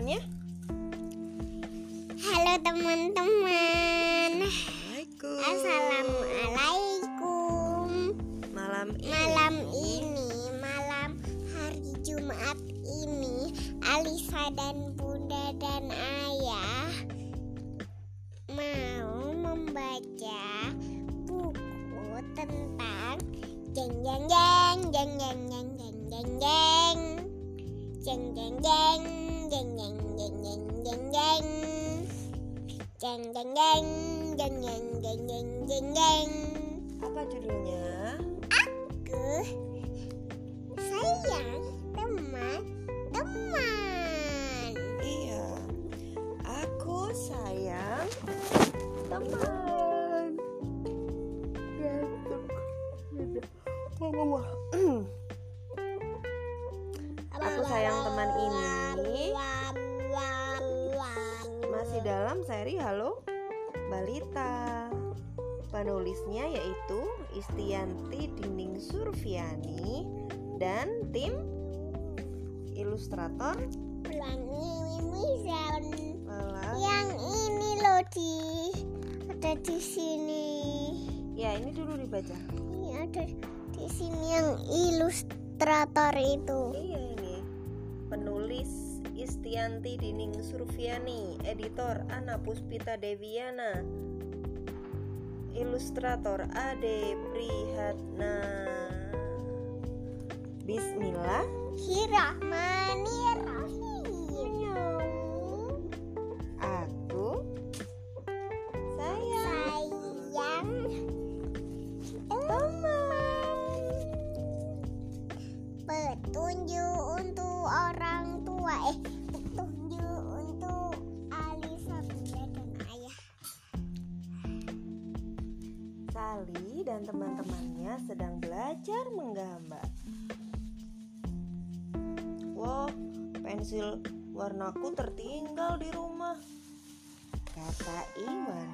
teman-temannya? Halo teman-teman. Assalamualaikum. Assalamualaikum. Malam ini. Malam ini, malam hari Jumat ini, Alisa dan Bunda dan Ayah mau membaca buku tentang jeng jeng jeng jeng jeng jeng jeng jeng jeng jeng jeng jeng jeng jeng jeng jeng jeng jeng jeng jeng jeng jeng jeng jeng jeng jeng jeng Apa judulnya? aku sayang teman teman Iya. Aku sayang teman. Aku sayang teman ini masih dalam seri Halo Balita. Penulisnya yaitu Istianti Dinding Surfiani dan tim ilustrator Mizan Lala. yang ini loh di ada di sini Ya, ini dulu dibaca. ini ada di sini yang ilustrator itu Iya ini. Penulis Istianti Dining Surfiani, editor Ana Puspita Deviana, ilustrator Ade Prihatna. Bismillah. Hirahmanirrahim teman-temannya sedang belajar menggambar. Wah, pensil warnaku tertinggal di rumah. Kata Iwan.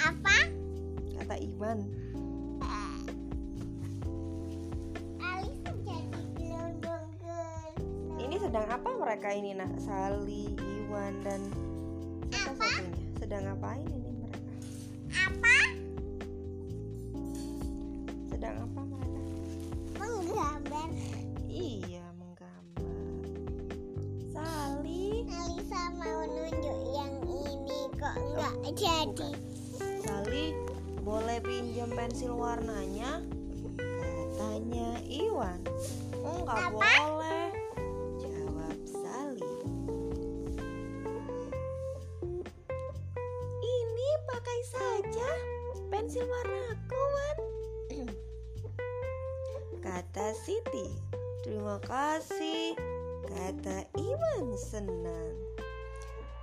apa Kata Iwan. Ini sedang apa mereka ini nak? Sali, Iwan dan siapa Apa? satunya? Sedang ngapain Sedang apa mereka? menggambar Iya, menggambar. Sali, Alisa mau nunjuk yang ini kok nggak jadi Sali, boleh pinjam pensil warnanya? Katanya Iwan. Enggak Apa? boleh. Jawab Sali. Ini pakai saja pensil warnaku, Kata Siti. Terima kasih. Kata Iwan senang.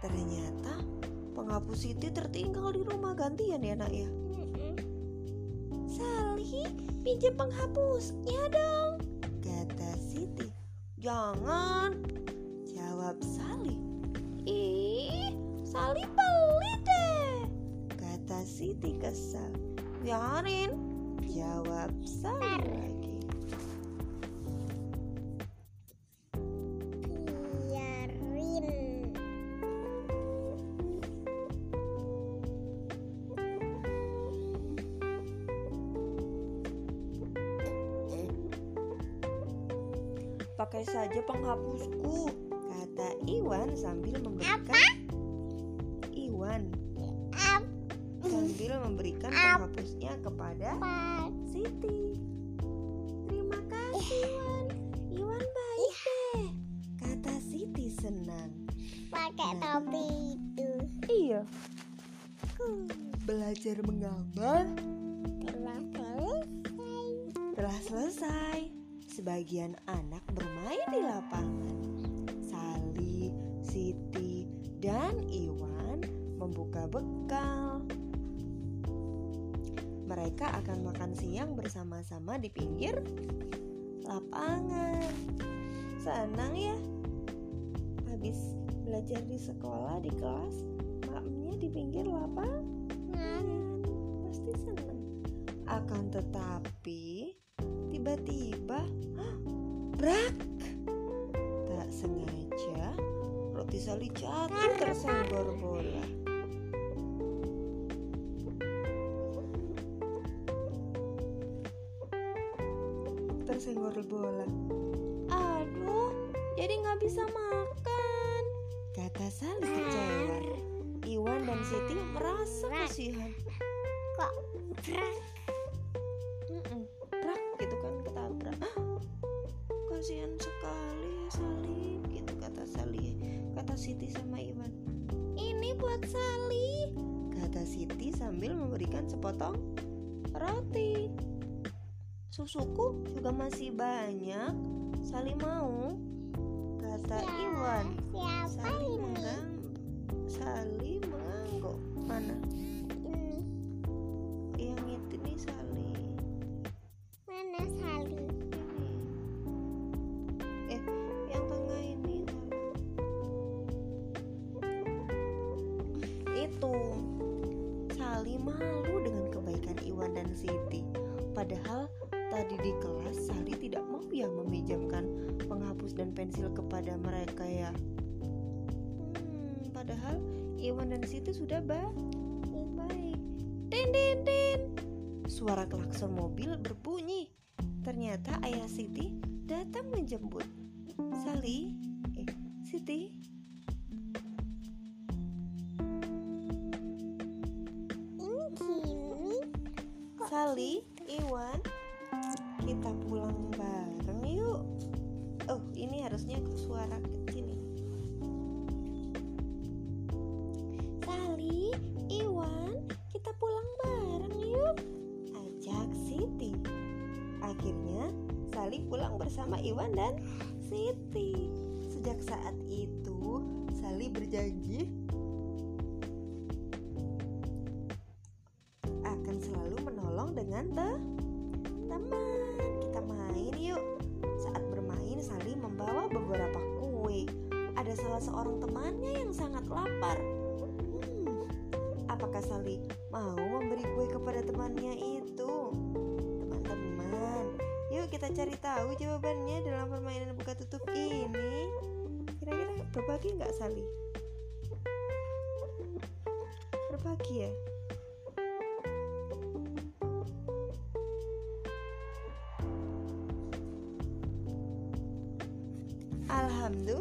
Ternyata penghapus Siti tertinggal di rumah gantian ya nak ya. Sali, pinjam penghapusnya dong. Kata Siti. Jangan. Jawab Sali. Ih, Sali pelit deh. Kata Siti kesal. Biarin. Jawab Sali Pakai saja penghapusku. Kata Iwan sambil memberikan. apa Iwan apa sambil memberikan penghapusnya kepada Siti. Terima kasih Iwan. Iwan baik deh. Kata Siti senang. pakai topi itu Iya. Belajar menggambar telah selesai telah selesai. Sebagian anak bermain di lapangan. Sali, Siti, dan Iwan membuka bekal. Mereka akan makan siang bersama-sama di pinggir lapangan. Senang ya? Habis belajar di sekolah di kelas, makamnya di pinggir lapangan. Pasti senang. Akan tetapi tiba-tiba brak sengaja, roti Sali jatuh tersenggol bola. Tersenggol bola. Aduh, jadi nggak bisa makan. Kata Sali kecewa. Iwan dan Siti merasa kasihan. Kok berat? Kasihan sekali ya Sali, gitu kata Sali. Kata Siti sama Iwan. Ini buat Sali, kata Siti sambil memberikan sepotong roti. Susuku juga masih banyak. Sali mau, kata Iwan. Siapa Sali ini? mengang, Sali mengangguk. Mana? Ini Yang itu nih Sali. mana Sali? Padahal tadi di kelas Sali tidak mau ya meminjamkan penghapus dan pensil kepada mereka ya. Hmm, padahal Iwan dan Siti sudah ba baik din din din suara klakson mobil berbunyi. Ternyata ayah Siti datang menjemput. Sali, eh, Siti. Sali, Iwan, kita pulang bareng yuk. Oh, ini harusnya suara kecil. Sali, Iwan, kita pulang bareng yuk. Ajak Siti. Akhirnya, Sali pulang bersama Iwan dan Siti. Sejak saat itu, Sali berjanji dengan te- teman. Kita main yuk. Saat bermain, Sali membawa beberapa kue. Ada salah seorang temannya yang sangat lapar. Hmm, apakah Sali mau memberi kue kepada temannya itu? Teman-teman, yuk kita cari tahu jawabannya dalam permainan buka tutup ini. Kira-kira berbagi nggak Sali? Berbagi ya? ಬಂದು